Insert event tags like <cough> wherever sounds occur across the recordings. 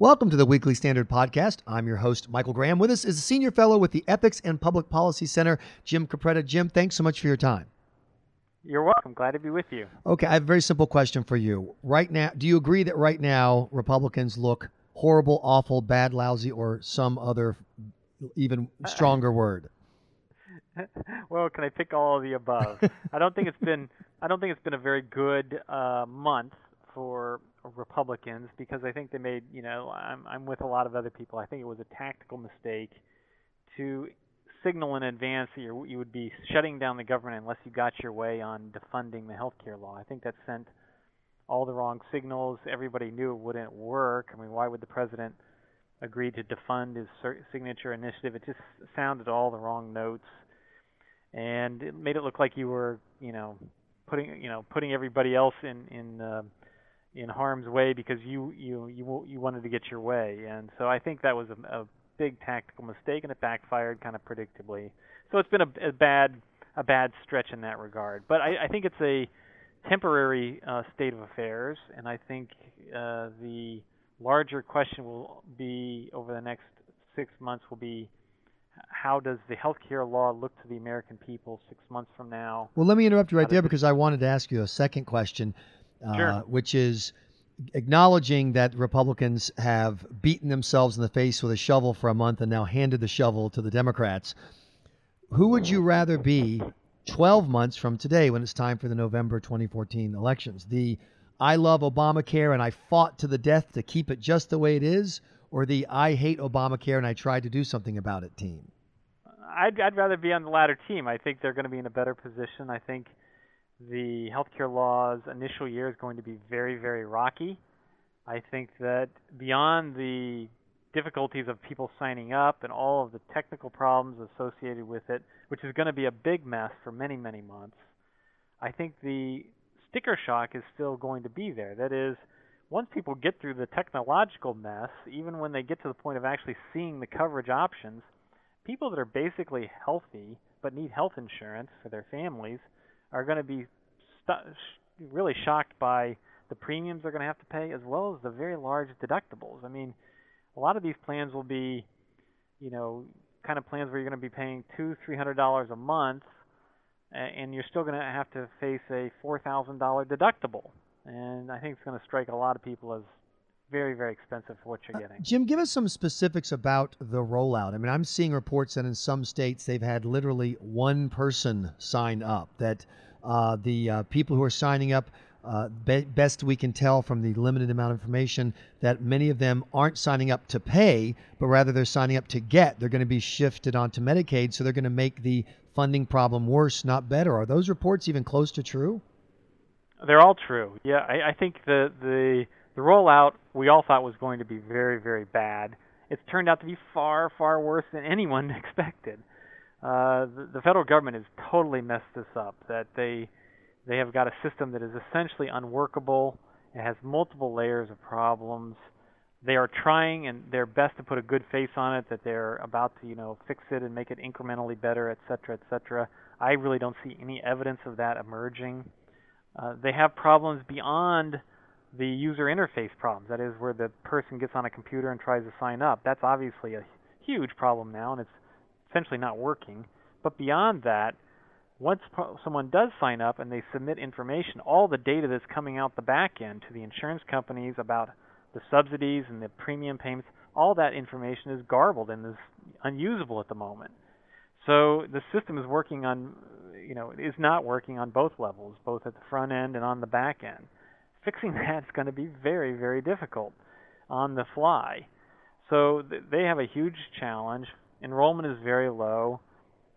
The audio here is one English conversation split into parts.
Welcome to the Weekly Standard Podcast. I'm your host, Michael Graham. With us is a senior fellow with the Ethics and Public Policy Center, Jim Capretta. Jim, thanks so much for your time. You're welcome. Glad to be with you. Okay, I have a very simple question for you. Right now, do you agree that right now Republicans look horrible, awful, bad, lousy, or some other even stronger word? <laughs> well, can I pick all of the above? <laughs> I don't think it's been I don't think it's been a very good uh, month for Republicans because I think they made, you know, I'm I'm with a lot of other people. I think it was a tactical mistake to signal in advance that you you would be shutting down the government unless you got your way on defunding the health care law. I think that sent all the wrong signals. Everybody knew it wouldn't work. I mean, why would the president agree to defund his signature initiative? It just sounded all the wrong notes, and it made it look like you were, you know, putting you know putting everybody else in in uh, in harm's way because you you you you wanted to get your way, and so I think that was a, a big tactical mistake, and it backfired kind of predictably. So it's been a, a bad a bad stretch in that regard, but I, I think it's a temporary uh, state of affairs, and I think uh, the larger question will be over the next six months will be how does the healthcare law look to the American people six months from now? Well, let me interrupt you right there because I wanted to ask you a second question uh, sure. which is acknowledging that Republicans have beaten themselves in the face with a shovel for a month and now handed the shovel to the Democrats. Who would you rather be 12 months from today when it's time for the November 2014 elections? The I love Obamacare and I fought to the death to keep it just the way it is, or the I hate Obamacare and I tried to do something about it team? I'd, I'd rather be on the latter team. I think they're going to be in a better position. I think the healthcare law's initial year is going to be very, very rocky. I think that beyond the difficulties of people signing up and all of the technical problems associated with it, which is going to be a big mess for many, many months, I think the sticker shock is still going to be there. That is, once people get through the technological mess, even when they get to the point of actually seeing the coverage options, people that are basically healthy but need health insurance for their families are going to be st- really shocked by the premiums they're going to have to pay as well as the very large deductibles. I mean, a lot of these plans will be, you know, kind of plans where you're going to be paying two, three hundred dollars a month, and you're still going to have to face a four thousand dollar deductible. And I think it's going to strike a lot of people as very, very expensive for what you're uh, getting. Uh, Jim, give us some specifics about the rollout. I mean, I'm seeing reports that in some states they've had literally one person sign up. That uh, the uh, people who are signing up, uh, be- best we can tell from the limited amount of information, that many of them aren't signing up to pay, but rather they're signing up to get. They're going to be shifted onto Medicaid, so they're going to make the funding problem worse, not better. Are those reports even close to true? They're all true. Yeah, I, I think the the the rollout we all thought was going to be very, very bad. It's turned out to be far, far worse than anyone <laughs> expected. Uh, the, the federal government has totally messed this up. That they they have got a system that is essentially unworkable. It has multiple layers of problems. They are trying and their best to put a good face on it. That they're about to you know fix it and make it incrementally better, et cetera, et cetera. I really don't see any evidence of that emerging. Uh, they have problems beyond the user interface problems. That is, where the person gets on a computer and tries to sign up. That's obviously a huge problem now, and it's essentially not working. But beyond that, once someone does sign up and they submit information, all the data that's coming out the back end to the insurance companies about the subsidies and the premium payments, all that information is garbled and is unusable at the moment. So the system is working on, you know, is not working on both levels, both at the front end and on the back end fixing <laughs> that is going to be very, very difficult on the fly. So th- they have a huge challenge. Enrollment is very low.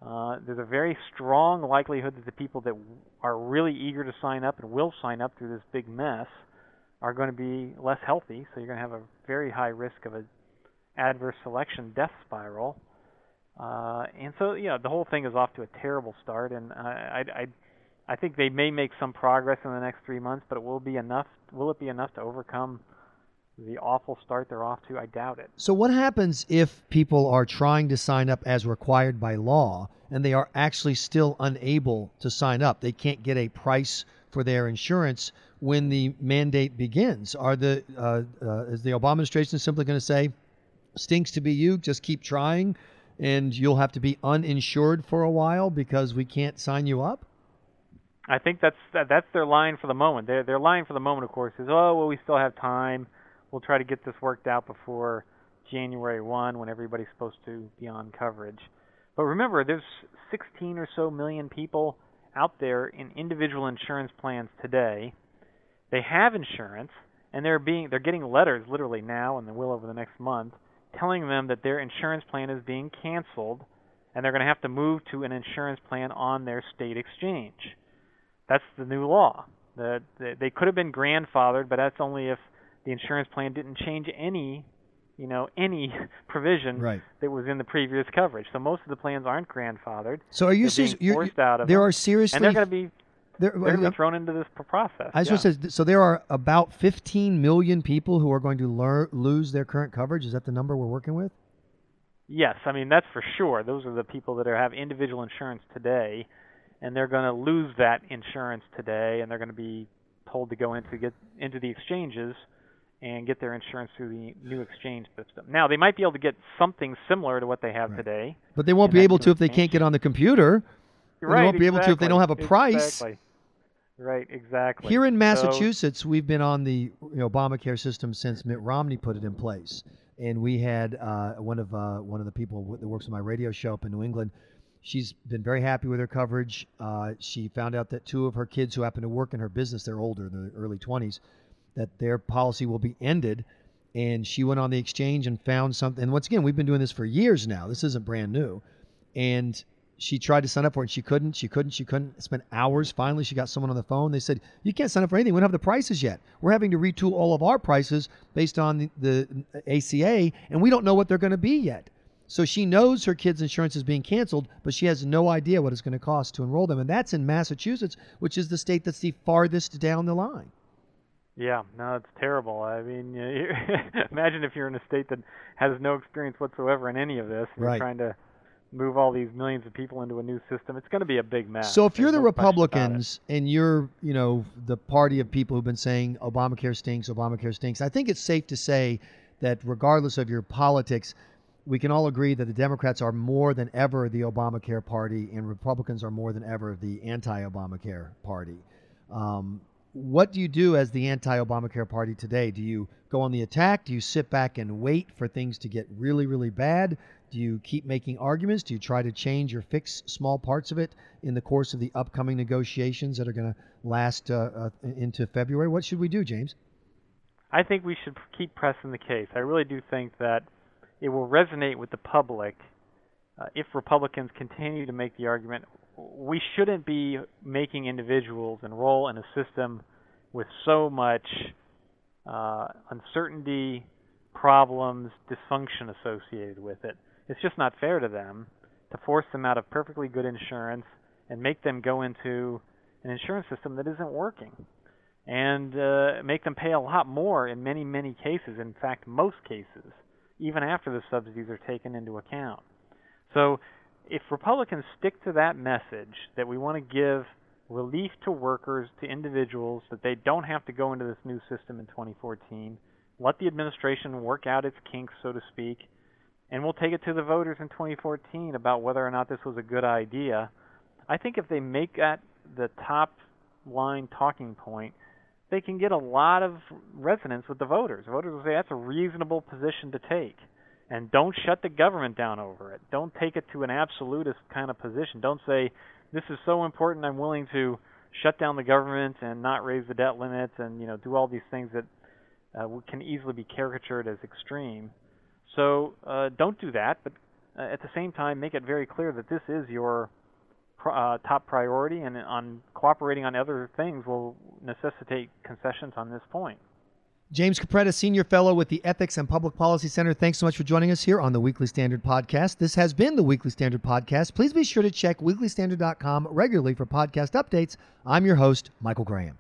Uh, there's a very strong likelihood that the people that are really eager to sign up and will sign up through this big mess are going to be less healthy. So you're going to have a very high risk of a adverse selection death spiral. Uh, and so, yeah, the whole thing is off to a terrible start. And I, I, I I think they may make some progress in the next three months, but it will be enough. Will it be enough to overcome the awful start they're off to? I doubt it. So, what happens if people are trying to sign up as required by law and they are actually still unable to sign up? They can't get a price for their insurance when the mandate begins? Are the uh, uh, is the Obama administration simply going to say, "Stinks to be you, just keep trying," and you'll have to be uninsured for a while because we can't sign you up? I think that's that, that's their line for the moment. Their their line for the moment, of course, is oh well, we still have time. We'll try to get this worked out before January 1 when everybody's supposed to be on coverage. But remember, there's 16 or so million people out there in individual insurance plans today. They have insurance, and they're being they're getting letters literally now, and they will over the next month, telling them that their insurance plan is being canceled, and they're going to have to move to an insurance plan on their state exchange. That's the new law. The, the, they could have been grandfathered, but that's only if the insurance plan didn't change any, you know, any <laughs> provision Right. that was in the previous coverage. So most of the plans aren't grandfathered. So are you They're serious? forced out of there them, are seriously and they're going to be there- they're going to be thrown into this process. I just yeah. say, so there are about 15 million people who are going to lose their current coverage. Is that the number we're working with? Yes, I mean that's for sure. Those are the people that are, have individual insurance today, and they're going to lose that insurance today, and they're going to be told to go into get into the exchanges and get their insurance through the new exchange system. Now they might be able to get something similar to what they have Right. today. But they won't be able to if they can't get on the computer. They right, won't be able to if they don't have a price. Exactly. Right, exactly. Here in So- Massachusetts, we've been on the you know, Obamacare system since Mitt Romney put it in place, and we had uh, one of uh, one of the people that works on my radio show up in New England. She's been very happy with her coverage. Uh, she found out that two of her kids who happen to work in her business, they're older, in their early 20s, that their policy will be ended. And she went on the exchange and found something. And once again, we've been doing this for years now. This isn't brand new. And she tried to sign up for it and she couldn't she couldn't she couldn't spent hours finally she got someone on the phone they said you can't sign up for anything we don't have the prices yet we're having to retool all of our prices based on the, the aca and we don't know what they're going to be yet so she knows her kids insurance is being canceled but she has no idea what it's going to cost to enroll them and that's in massachusetts which is the state that's the farthest down the line Yeah, no, it's terrible. I mean, you <laughs> imagine if you're in a state that has no experience whatsoever in any of this, and Right. you're trying to move all these millions of people into a new system. It's going to be a big mess. So if you're the no question about it. Republicans and you're, you know, the party of people who've been saying Obamacare stinks, Obamacare stinks, I think it's safe to say that regardless of your politics, we can all agree that the Democrats are more than ever the Obamacare party and Republicans are more than ever the anti-Obamacare party. Um, what do you do as the anti-Obamacare party today? Do you go on the attack? Do you sit back and wait for things to get really, really bad? Do you keep making arguments? Do you try to change or fix small parts of it in the course of the upcoming negotiations that are going to last uh, uh, into February? What should we do, James? I think we should keep pressing the case. I really do think that it will resonate with the public uh, if Republicans continue to make the argument. We shouldn't be making individuals enroll in a system with so much uh, uncertainty, problems, dysfunction associated with it. It's just not fair to them to force them out of perfectly good insurance and make them go into an insurance system that isn't working and uh, make them pay a lot more in many, many cases. In fact, most cases, even after the subsidies are taken into account. So, if Republicans stick to that message that we want to give relief to workers, to individuals, that they don't have to go into this new system in 2014, let the administration work out its kinks, so to speak, and we'll take it to the voters in 2014 about whether or not this was a good idea. I think if they make that the top line talking point, they can get a lot of resonance with the voters. Voters will say that's a reasonable position to take. And don't shut the government down over it. Don't take it to an absolutist kind of position. Don't say, this is so important, I'm willing to shut down the government and not raise the debt limits and you know do all these things that uh, can easily be caricatured as extreme. So uh, don't do that, but uh, at the same time, make it very clear that this is your uh, top priority, and on cooperating on other things will necessitate concessions on this point. James Capretta, Senior Fellow with the Ethics and Public Policy Center. Thanks so much for joining us here on the Weekly Standard Podcast. This has been the Weekly Standard Podcast. Please be sure to check weeklystandard.com regularly for podcast updates. I'm your host, Michael Graham.